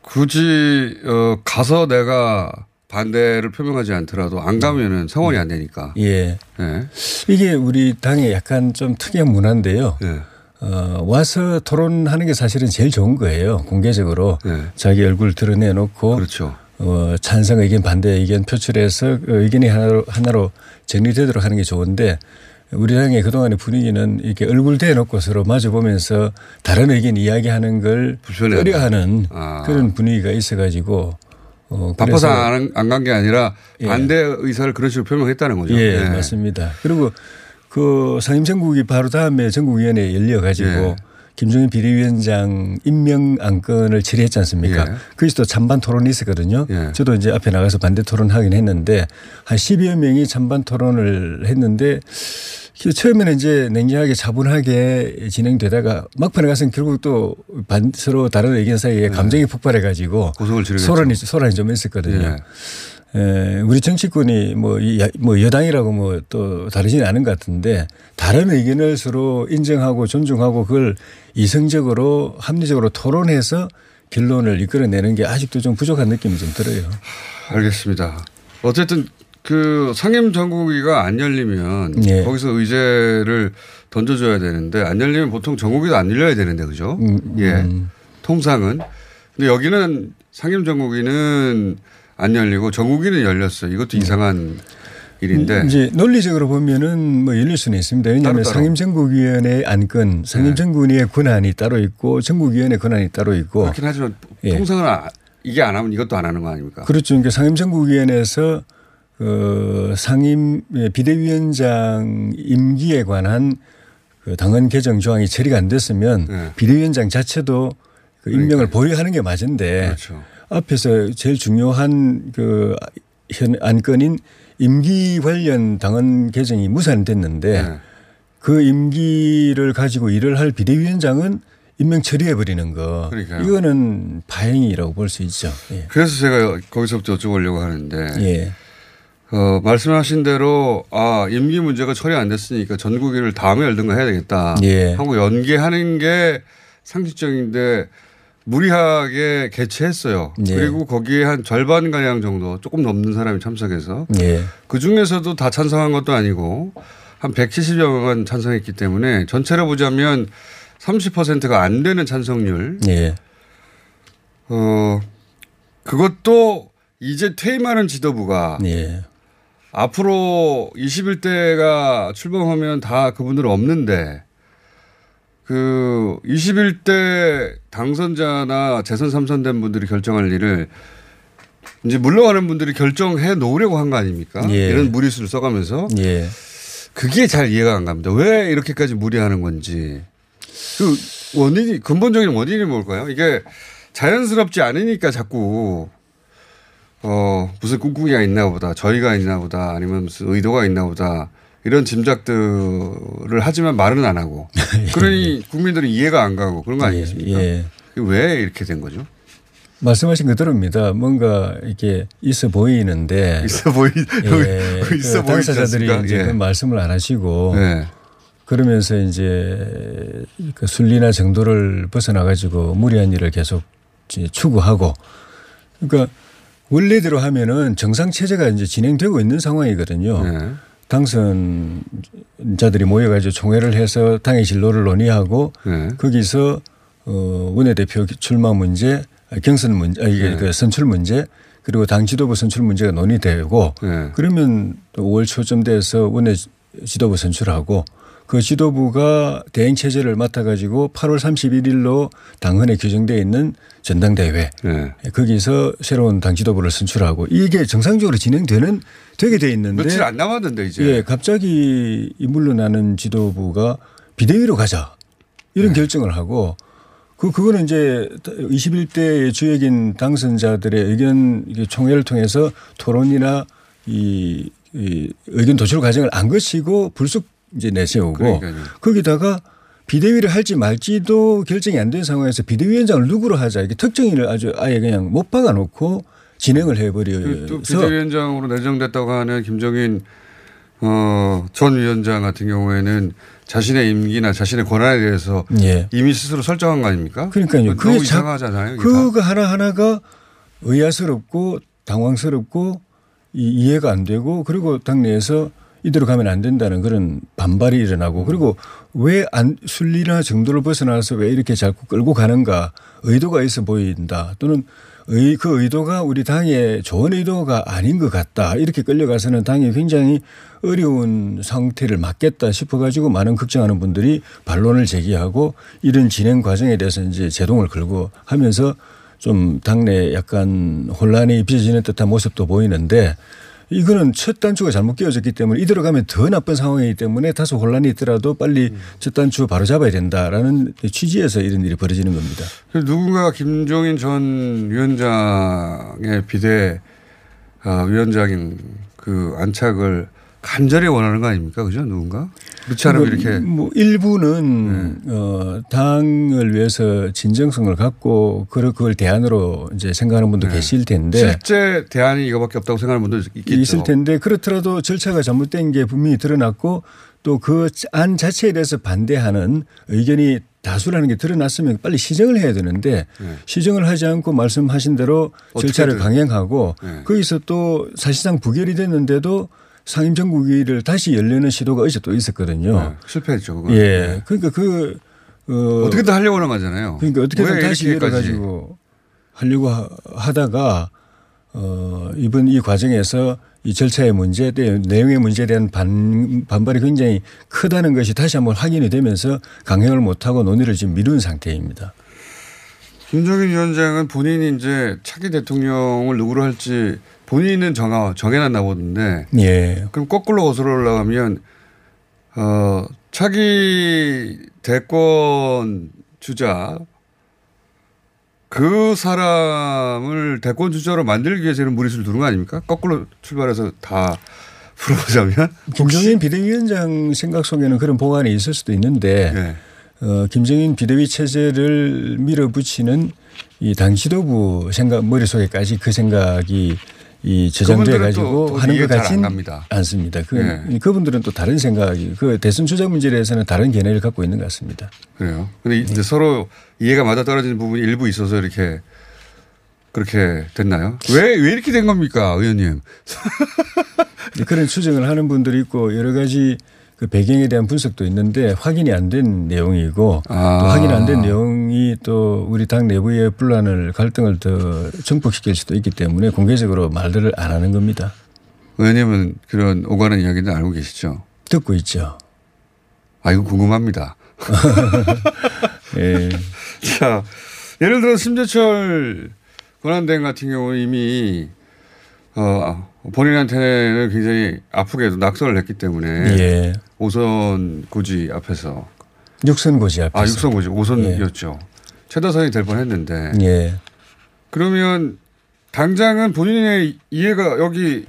굳이 어, 가서 내가 반대를 표명하지 않더라도 안 가면은 성원이 안 되니까. 예. 예. 이게 우리 당의 약간 좀 특이한 문화인데요. 예. 어, 와서 토론하는 게 사실은 제일 좋은 거예요. 공개적으로 예. 자기 얼굴 드러내놓고 그렇죠. 어, 찬성 의견, 반대 의견 표출해서 그 의견이 하나로, 하나로 정리되도록 하는 게 좋은데 우리 당의 그동안의 분위기는 이렇게 얼굴 대놓고 서로 마주보면서 다른 의견 이야기하는 걸. 꺼려하는 아. 그런 분위기가 있어가지고 어, 바빠서 안 간 게 아니라 예. 반대 의사를 그런 식으로 표명했다는 거죠. 예, 네. 맞습니다. 그리고 그 상임정국이 바로 다음에 전국위원회에 열려가지고 예. 김종인 비대위원장 임명 안건을 처리했지 않습니까? 예. 거기서 또 찬반 토론이 있었거든요. 예. 저도 이제 앞에 나가서 반대 토론하긴 했는데 한 10여 명이 찬반 토론을 했는데 그 처음에는 이제 냉정하게 차분하게 진행되다가 막판에 가서는 결국 또 반, 서로 다른 의견 사이에 감정이 폭발해 가지고 예. 고성을 지르겠죠. 소란이, 소란이 좀 있었거든요. 예. 에, 우리 정치권이 뭐, 이 야- 뭐 여당이라고 뭐 또 다르지는 않은 것 같은데 다른 의견을 서로 인정하고 존중하고 그걸 이성적으로 합리적으로 토론해서 결론을 이끌어내는 게 아직도 좀 부족한 느낌이 좀 들어요. 알겠습니다. 어쨌든 그 상임 전국위가 안 열리면 예. 거기서 의제를 던져줘야 되는데 안 열리면 보통 전국위도 안 열려야 되는데 그죠? 음, 예. 통상은. 근데 여기는 상임 전국위는 안 열리고 전국위는 열렸어요. 이것도 이상한 일인데. 음. 이제 논리적으로 보면은 뭐 열릴 수는 있습니다. 왜냐하면 따로 따로. 상임정국위원회 안건, 상임정국위의 권한이 따로 있고 전국위원회 권한이 따로 있고 그렇긴 하지만 예. 통상은 아- 이게 안 하면 이것도 안 하는 거 아닙니까? 그렇죠. 그러니까 상임정국위원회에서 그 상임 예, 비대위원장 임기에 관한 그 당헌 개정 조항이 처리가 안 됐으면 네. 비대위원장 자체도 그 임명을 보유하는 게 맞은데 그렇죠. 앞에서 제일 중요한 그 현 안건인 임기 관련 당헌 개정이 무산됐는데 네. 그 임기를 가지고 일을 할 비대위원장은 임명 처리해 버리는 거. 그러니까요. 이거는 파행이라고 볼 수 있죠. 예. 그래서 제가 거기서부터 여쭤보려고 하는데. 예. 어, 말씀하신 대로 아 임기 문제가 처리 안 됐으니까 전국위를 다음에 열든가 해야 되겠다 예. 하고 연계하는 게 상식적인데 무리하게 개최했어요. 예. 그리고 거기에 한 절반 가량 정도 조금 넘는 사람이 참석해서 예. 그 중에서도 다 찬성한 것도 아니고 한 170여 명은 찬성했기 때문에 전체로 보자면 30%가 안 되는 찬성률. 예. 어 그것도 이제 퇴임하는 지도부가 예. 앞으로 21대가 출범하면 다 그분들은 없는데 그 21대 당선자나 재선 삼선된 분들이 결정할 일을 이제 물러가는 분들이 결정해 놓으려고 한 거 아닙니까? 예. 이런 무리수를 써가면서 예. 그게 잘 이해가 안 갑니다. 왜 이렇게까지 무리하는 건지. 그 원인이 근본적인 원인이 뭘까요? 이게 자연스럽지 않으니까 자꾸 어 무슨 꿍꿍이가 있나 보다, 저희가 있나 보다, 아니면 무슨 의도가 있나 보다 이런 짐작들을 하지만 말은 안 하고 그러니 국민들은 이해가 안 가고 그런 거 아니겠습니까? 예. 왜 이렇게 된 거죠? 말씀하신 그대로입니다. 뭔가 이렇게 있어 보이는데 있어 보이 예, 있어 그 당사자들이 보이지 이제 않습니까? 그 말씀을 안 하시고 네. 그러면서 이제 그 순리나 정도를 벗어나 가지고 무리한 일을 계속 추구하고 그러니까 원래대로 하면은 정상 체제가 이제 진행되고 있는 상황이거든요. 네. 당선자들이 모여가지고 총회를 해서 당의 진로를 논의하고 네. 거기서 어 원내대표 출마 문제, 아, 경선 문제, 아, 이게 네. 그 선출 문제 그리고 당 지도부 선출 문제가 논의되고 네. 그러면 또 5월 초쯤 돼서 원내 지도부 선출하고 그 지도부가 대행 체제를 맡아 가지고 8월 31일로 당헌에 규정되어 있는 전당대회 네. 거기서 새로운 당 지도부를 선출하고 이게 정상적으로 진행되는 되게 돼 있는데 며칠 안 남았는데 이제 예, 갑자기 이 물러나는 지도부가 비대위로 가자 이런 네. 결정을 하고 그 그거는 이제 21대의 주역인 당선자들의 의견 총회를 통해서 토론이나 이, 이 의견 도출 과정을 안 거치고 불쑥 이제 내세우고 그러니까요. 거기다가 비대위를 할지 말지도 결정이 안 된 상황에서 비대위원장을 누구로 하자 이게 특정인을 아주 아예 그냥 못 박아놓고 진행을 그또 비대위원장으로 내정됐다고 하는 김정인 어, 전 위원장 같은 경우에는 자신의 임기나 자신의 권한에 대해서 예. 이미 스스로 설정한 거 아닙니까? 그러니까요. 그게 자- 이상하잖아요. 그거 하나 하나가 의아스럽고 당황스럽고 이, 이해가 안 되고 그리고 당내에서 이대로 가면 안 된다는 그런 반발이 일어나고 그리고 왜 안 순리나 정도를 벗어나서 왜 이렇게 자꾸 끌고 가는가 의도가 있어 보인다 또는 의, 그 의도가 우리 당의 좋은 의도가 아닌 것 같다. 이렇게 끌려가서는 당이 굉장히 어려운 상태를 맞겠다 싶어 가지고 많은 걱정하는 분들이 반론을 제기하고 이런 진행 과정에 대해서 이제 제동을 걸고 하면서 좀 당내 약간 혼란이 빚어지는 듯한 모습도 보이는데 이거는 첫 단추가 잘못 끼워졌기 때문에 이대로 가면 더 나쁜 상황이기 때문에 다소 혼란이 있더라도 빨리 첫 단추 바로 잡아야 된다라는 취지에서 이런 일이 벌어지는 겁니다. 누군가 김종인 전 위원장의 비대 아, 위원장인 그 안착을 간절히 원하는 거 아닙니까? 그죠? 누군가? 그렇지 않으면 그러니까 이렇게 뭐 일부는 어, 당을 위해서 진정성을 갖고 그걸 그걸 대안으로 이제 생각하는 분도 계실 텐데 실제 대안이 이거밖에 없다고 생각하는 분도 있겠죠. 있을 텐데 그렇더라도 절차가 잘못된 게 분명히 드러났고 또 그 안 자체에 대해서 반대하는 의견이 다수라는 게 드러났으면 빨리 시정을 해야 되는데 네. 시정을 하지 않고 말씀하신 대로 절차를. 강행하고 네. 거기서 또 사실상 부결이 됐는데도 상임정국위를 다시 열려는 시도가 어제 또 있었거든요. 네, 실패했죠. 그건. 예. 그러니까 그 어, 어떻게든 하려고 하는 거잖아요. 그러니까 어떻게든 왜 다시. 열어가지고 하려고 하- 하다가 어, 이번 이 과정에서 이 절차의 문제, 또 내용의 문제에 대한 반, 반발이 굉장히 크다는 것이 다시 한번 확인이 되면서 강행을 못하고 논의를 지금 미룬 상태입니다. 김종인 위원장은 본인이 이제 차기 대통령을 누구로 할지 본인은 정하, 정해놨나 보는데 예. 그럼 거꾸로 거슬러 올라가면 어, 차기 대권 주자 그 사람을 대권 주자로 만들기 위해서는 무리수를 두는 거 아닙니까? 거꾸로 출발해서 다 풀어보자면 김종인 비대위원장 생각 속에는 그런 보관이 있을 수도 있는데 네. 어, 김정인 비대위 체제를 밀어붙이는 이 당 지도부 생각 머릿속에까지 그 생각이 이 그분들은 가지고 또- 또 하는 것 같진. 않습니다. 그, 네. 그분들은 또 다른 생각이 그 대선 주자 문제에 대해서는 다른 견해를 갖고 있는 것 같습니다. 그래요. 근데 이제 서로 이해가 맞아 떨어지는 부분이 일부 있어서 이렇게 그렇게 됐나요? 왜, 왜 이렇게 된 겁니까, 의원님? 그런 추정을 하는 분들이 있고 여러 가지 그 배경에 대한 분석도 있는데 확인이 안 된 내용이고 아. 또 확인 안 된 내용이 또 우리 당 내부의 분란을 갈등을 더 증폭시킬 수도 있기 때문에 공개적으로 말들을 안 하는 겁니다. 의원님은 그런 오가는 이야기는 알고 계시죠? 듣고 있죠. 아, 이거 궁금합니다. 예. 자, 예를 들어 심재철 권한대행 같은 경우는 이미 어, 본인한테는 굉장히 아프게도 낙선을 했기 때문에 예. 오선 고지 앞에서 육선고지 앞에서. 아 육선 고지 오선이었죠. 최다선이 될 뻔했는데 예. 그러면 당장은 본인의 이해가 여기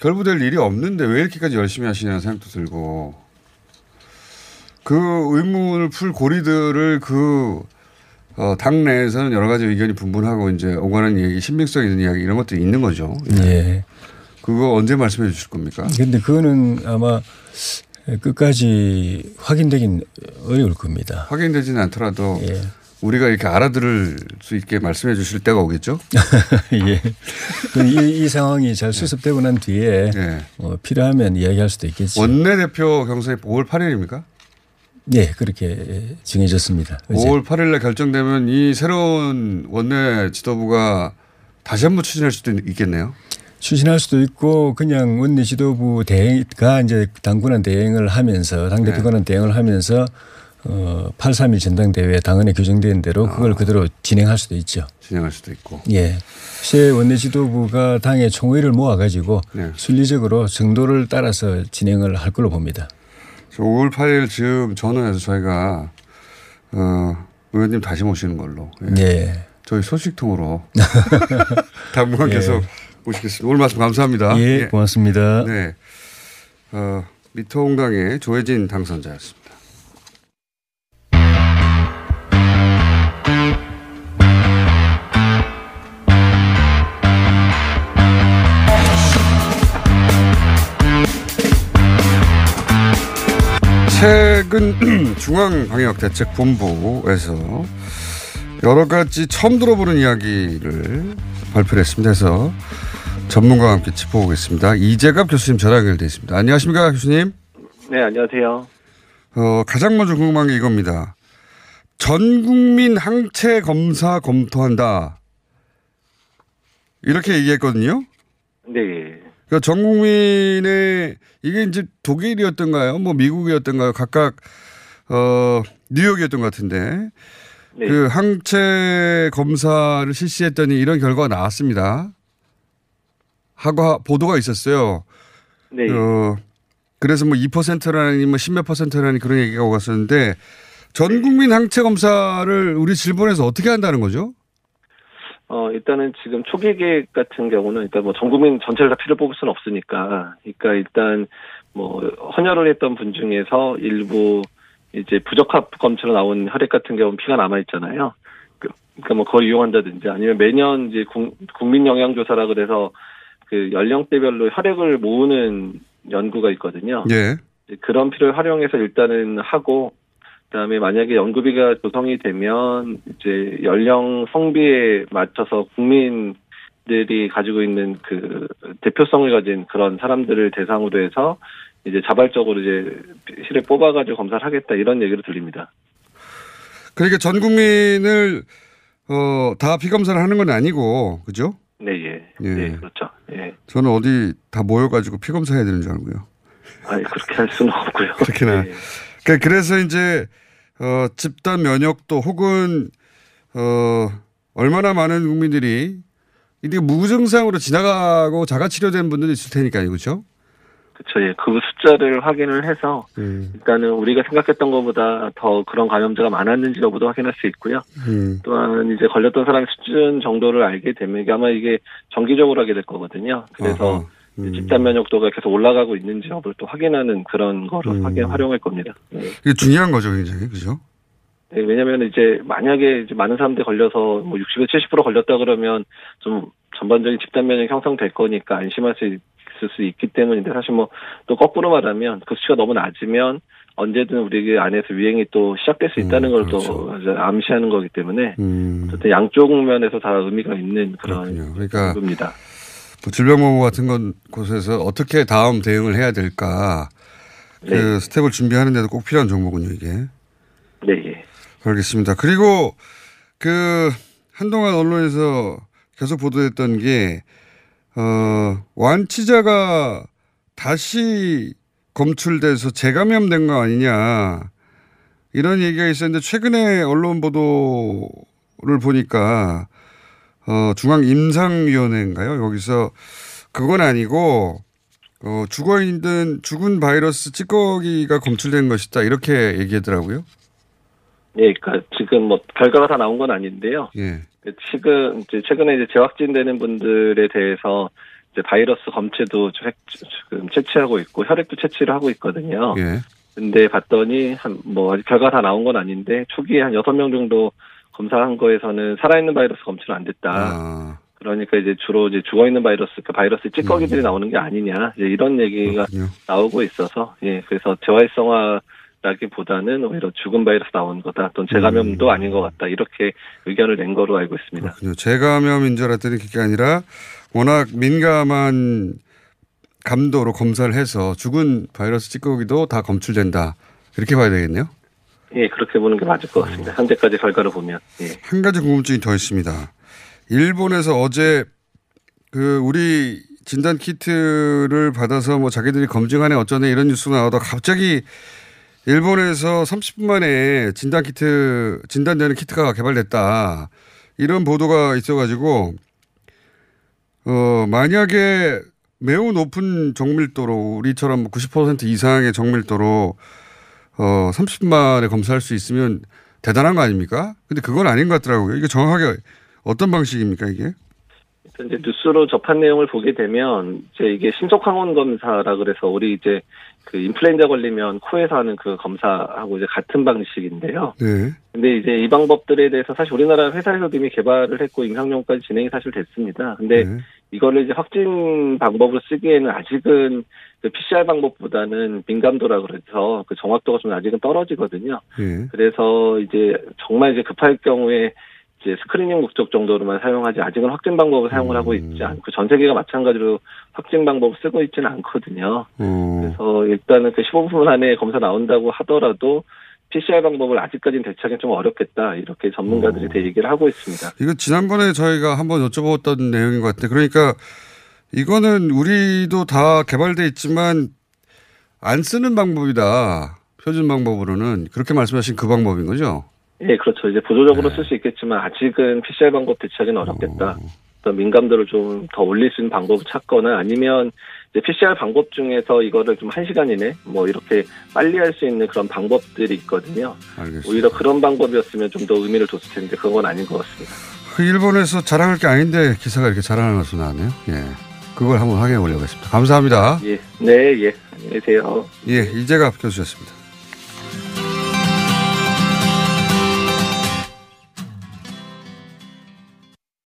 결부될 일이 없는데 왜 이렇게까지 열심히 하시냐는 생각도 들고 그 의문을 풀 고리들을 그 어, 당내에서는 여러 가지 의견이 분분하고 이제 오가는 얘기, 신빙성 있는 이야기 이런 것들이 있는 거죠. 예. 그거 언제 말씀해 주실 겁니까? 근데 그거는 아마 끝까지 확인되긴 어려울 겁니다. 확인되지는 않더라도 예. 우리가 이렇게 알아들을 수 있게 말씀해 주실 때가 오겠죠? 예. 그이 이 상황이 잘 수습되고 난 뒤에 어, 필요하면 이야기할 수도 있겠죠. 원내대표 경선이 5월 8일입니까? 네, 그렇게 정해졌습니다. 어제. 5월 8일에 결정되면 이 새로운 원내 지도부가 다시 한번 추진할 수도 있겠네요. 추진할 수도 있고 그냥 원내 지도부 대행가 이제 당군한 대행을 하면서 당 네. 대표관한 대행을 하면서 어, 8.3일 전당대회 당헌에 규정된 대로 아. 그걸 그대로 진행할 수도 있죠. 진행할 수도 있고. 예. 새 원내 지도부가 당의 총회를 모아가지고 네. 순리적으로 정도를 따라서 진행을 할 걸로 봅니다. 5월 8일 즈음 전화해서 저희가 어, 의원님 다시 모시는 걸로. 예. 저희 소식통으로 당분간 예. 계속 모시겠습니다. 오늘 말씀 감사합니다. 예, 고맙습니다. 네. 어, 미통당의 조혜진 당선자였습니다. 최근 중앙방역대책본부에서 여러 가지 처음 들어보는 이야기를 발표를 했습니다. 그래서 전문가와 함께 짚어보겠습니다. 이재갑 교수님 전화 연결돼 있습니다. 안녕하십니까 교수님? 네, 안녕하세요. 어, 가장 먼저 궁금한 게 이겁니다. 전 국민 항체 검사 검토한다. 이렇게 얘기했거든요. 네. 그러니까 전 국민의 이게 이제 독일이었던가요? 뭐 미국이었던가요? 각각 어 뉴욕이었던 것 같은데 네. 그 항체 검사를 실시했더니 이런 결과가 나왔습니다. 하고 하- 보도가 있었어요. 네. 어, 그래서 뭐 2%라니 뭐 10몇 퍼센트라니 그런 얘기가 오갔었는데 전 국민 항체 검사를 우리 질본에서 어떻게 한다는 거죠? 어, 일단은 지금 초기 계획 같은 경우는 일단 뭐 전 국민 전체를 다 피를 뽑을 수는 없으니까. 그러니까 일단 뭐 헌혈을 했던 분 중에서 일부 이제 부적합 검체로 나온 혈액 같은 경우는 피가 남아 있잖아요. 그- 그러니까 뭐 그걸 이용한다든지 아니면 매년 이제 국- 국민 영양 조사라 그래서 그 연령대별로 혈액을 모으는 연구가 있거든요. 예. 그런 피를 활용해서 일단은 하고 그다음에 만약에 연구비가 조성이 되면 이제 연령 성비에 맞춰서 국민들이 가지고 있는 그 대표성을 가진 그런 사람들을 대상으로 해서 이제 자발적으로 이제 실에 뽑아가지고 검사를 하겠다 이런 얘기를 들립니다. 그러니까 전 국민을 어, 다 피검사를 하는 건 아니고 그죠? 네, 예. 예. 네, 그렇죠. 예. 저는 어디 다 모여가지고 피 검사 해야 되는 줄 알고요. 아니, 그렇게 할 수는 없고요. 그렇게나. 예. 그- 그래서 이제 어, 집단 면역도 혹은 어, 얼마나 많은 국민들이 이게 무증상으로 지나가고 자가 치료된 분들이 있을 테니까요, 그렇죠? 그렇죠. 예. 그 숫자를 확인을 해서 일단은 우리가 생각했던 것보다 더 그런 감염자가 많았는지 여부도 확인할 수 있고요. 음. 또한 이제 걸렸던 사람의 수준 정도를 알게 되면 이게 아마 이게 정기적으로 하게 될 거거든요. 그래서 음. 집단 면역도가 계속 올라가고 있는지 여부를 또 확인하는 그런 거로 음. 확인 활용할 겁니다. 네. 이게 중요한 거죠, 굉장히 그죠? 네, 왜냐하면 이제 만약에 이제 많은 사람들이 걸려서 뭐 60에서 70% 걸렸다 그러면 좀 전반적인 집단 면역이 형성될 거니까 안심할 수 있을 수 있기 때문인데 사실 뭐 또 거꾸로 말하면 그 수치가 너무 낮으면 언제든 우리 안에서 유행이 또 시작될 수 있다는 걸또 암시하는 거기 때문에 음. 어쨌든 양쪽 면에서 다 의미가 있는 그런 그러니까 겁니다. 뭐 질병본부 같은 건 곳에서 어떻게 다음 대응을 해야 될까 그 네. 스텝을 준비하는데도 꼭 필요한 정보군요, 이게. 네, 예. 알겠습니다. 그리고 그 한동안 언론에서 계속 보도했던 게 어, 완치자가 다시 검출돼서 재감염된 거 아니냐 이런 얘기가 있었는데 최근에 언론 보도를 보니까 어, 중앙임상위원회인가요? 여기서 그건 아니고 어, 죽어 있는 죽은 바이러스 찌꺼기가 검출된 것이다 이렇게 얘기하더라고요. 예, 그러니까 지금 뭐 결과가 다 나온 건 아닌데요. 예. 그 지금 이제 최근에 이제 재확진되는 분들에 대해서 이제 바이러스 검체도 주- 지금 채취하고 있고 혈액도 채취를 하고 있거든요. 예. 근데 봤더니 한 뭐 아직 결과 다 나온 건 아닌데 초기에 한 여섯 명 정도 검사한 거에서는 살아있는 바이러스 검출은 안 됐다. 아, 그러니까 이제 주로 이제 죽어 있는 바이러스, 그 바이러스 찌꺼기들이 나오는 게 아니냐 이런 얘기가 나오고 있어서 예 그래서 재활성화 라기보다는 오히려 죽은 바이러스 나온 거다, 또는 재감염도 아닌 것 같다 이렇게 의견을 낸 거로 알고 있습니다. 그렇군요. 재감염인 줄 알았더니 그게 아니라 워낙 민감한 감도로 검사를 해서 죽은 바이러스 찌꺼기도 다 검출된다. 이렇게 봐야 되겠네요. 예 그렇게 보는 게 맞을 것 같습니다. 현재까지 결과를 보면 예. 한 가지 궁금증이 더 있습니다. 일본에서 어제 그 우리 진단 키트를 받아서 뭐 자기들이 검증하네 어쩌네 이런 뉴스가 나오다 갑자기 일본에서 30분 만에 진단 키트 진단되는 키트가 개발됐다 이런 보도가 있어가지고 어 만약에 매우 높은 정밀도로 우리처럼 90% 이상의 정밀도로 어 30분 만에 검사할 수 있으면 대단한 거 아닙니까? 근데 그건 아닌 것 같더라고요. 이게 정확하게 어떤 방식입니까 이게? 이제 뉴스로 접한 내용을 보게 되면 이제 이게 신속 항원 검사라 그래서 우리 이제 그 인플루엔자 걸리면 코에서 하는 그 검사하고 이제 같은 방식인데요. 네. 근데 이제 이 방법들에 대해서 사실 우리나라 회사에서도 이미 개발을 했고 임상용까지 진행이 사실 됐습니다. 근데 네. 이거를 이제 확진 방법으로 쓰기에는 아직은 그 PCR 방법보다는 민감도라 그래서 그 정확도가 좀 아직은 떨어지거든요. 예. 그래서 이제 정말 이제 급할 경우에 이제 스크리닝 목적 정도로만 사용하지 아직은 확진 방법을 사용을 하고 있지 않고 전 세계가 마찬가지로 확진 방법을 쓰고 있지는 않거든요. 그래서 일단은 그 15분 안에 검사 나온다고 하더라도 PCR 방법을 아직까지는 대체하기 좀 어렵겠다 이렇게 전문가들이 대 얘기를 하고 있습니다. 이거 지난번에 저희가 한번 여쭤봤던 내용인 것 같은데 그러니까 이거는 우리도 다 개발돼 있지만 안 쓰는 방법이다. 표준 방법으로는 그렇게 말씀하신 그 방법인 거죠? 예, 그렇죠. 이제 보조적으로 쓸수 있겠지만 아직은 PCR 방법 대체하기는 어렵겠다. 또 민감도를 좀 더 올릴 수 있는 방법을 찾거나 아니면 이제 PCR 방법 중에서 이거를 좀 한 시간 이내 뭐 이렇게 빨리 할 수 있는 그런 방법들이 있거든요. 알겠습니다. 오히려 그런 방법이었으면 좀 더 의미를 뒀을 텐데 그건 아닌 것 같습니다. 그 일본에서 자랑할 게 아닌데 기사가 이렇게 자랑하면서 나왔네요. 예. 그걸 한번 확인해 보려고 했습니다. 감사합니다. 예, 네, 예. 안녕히 계세요. 예, 이재갑 교수였습니다.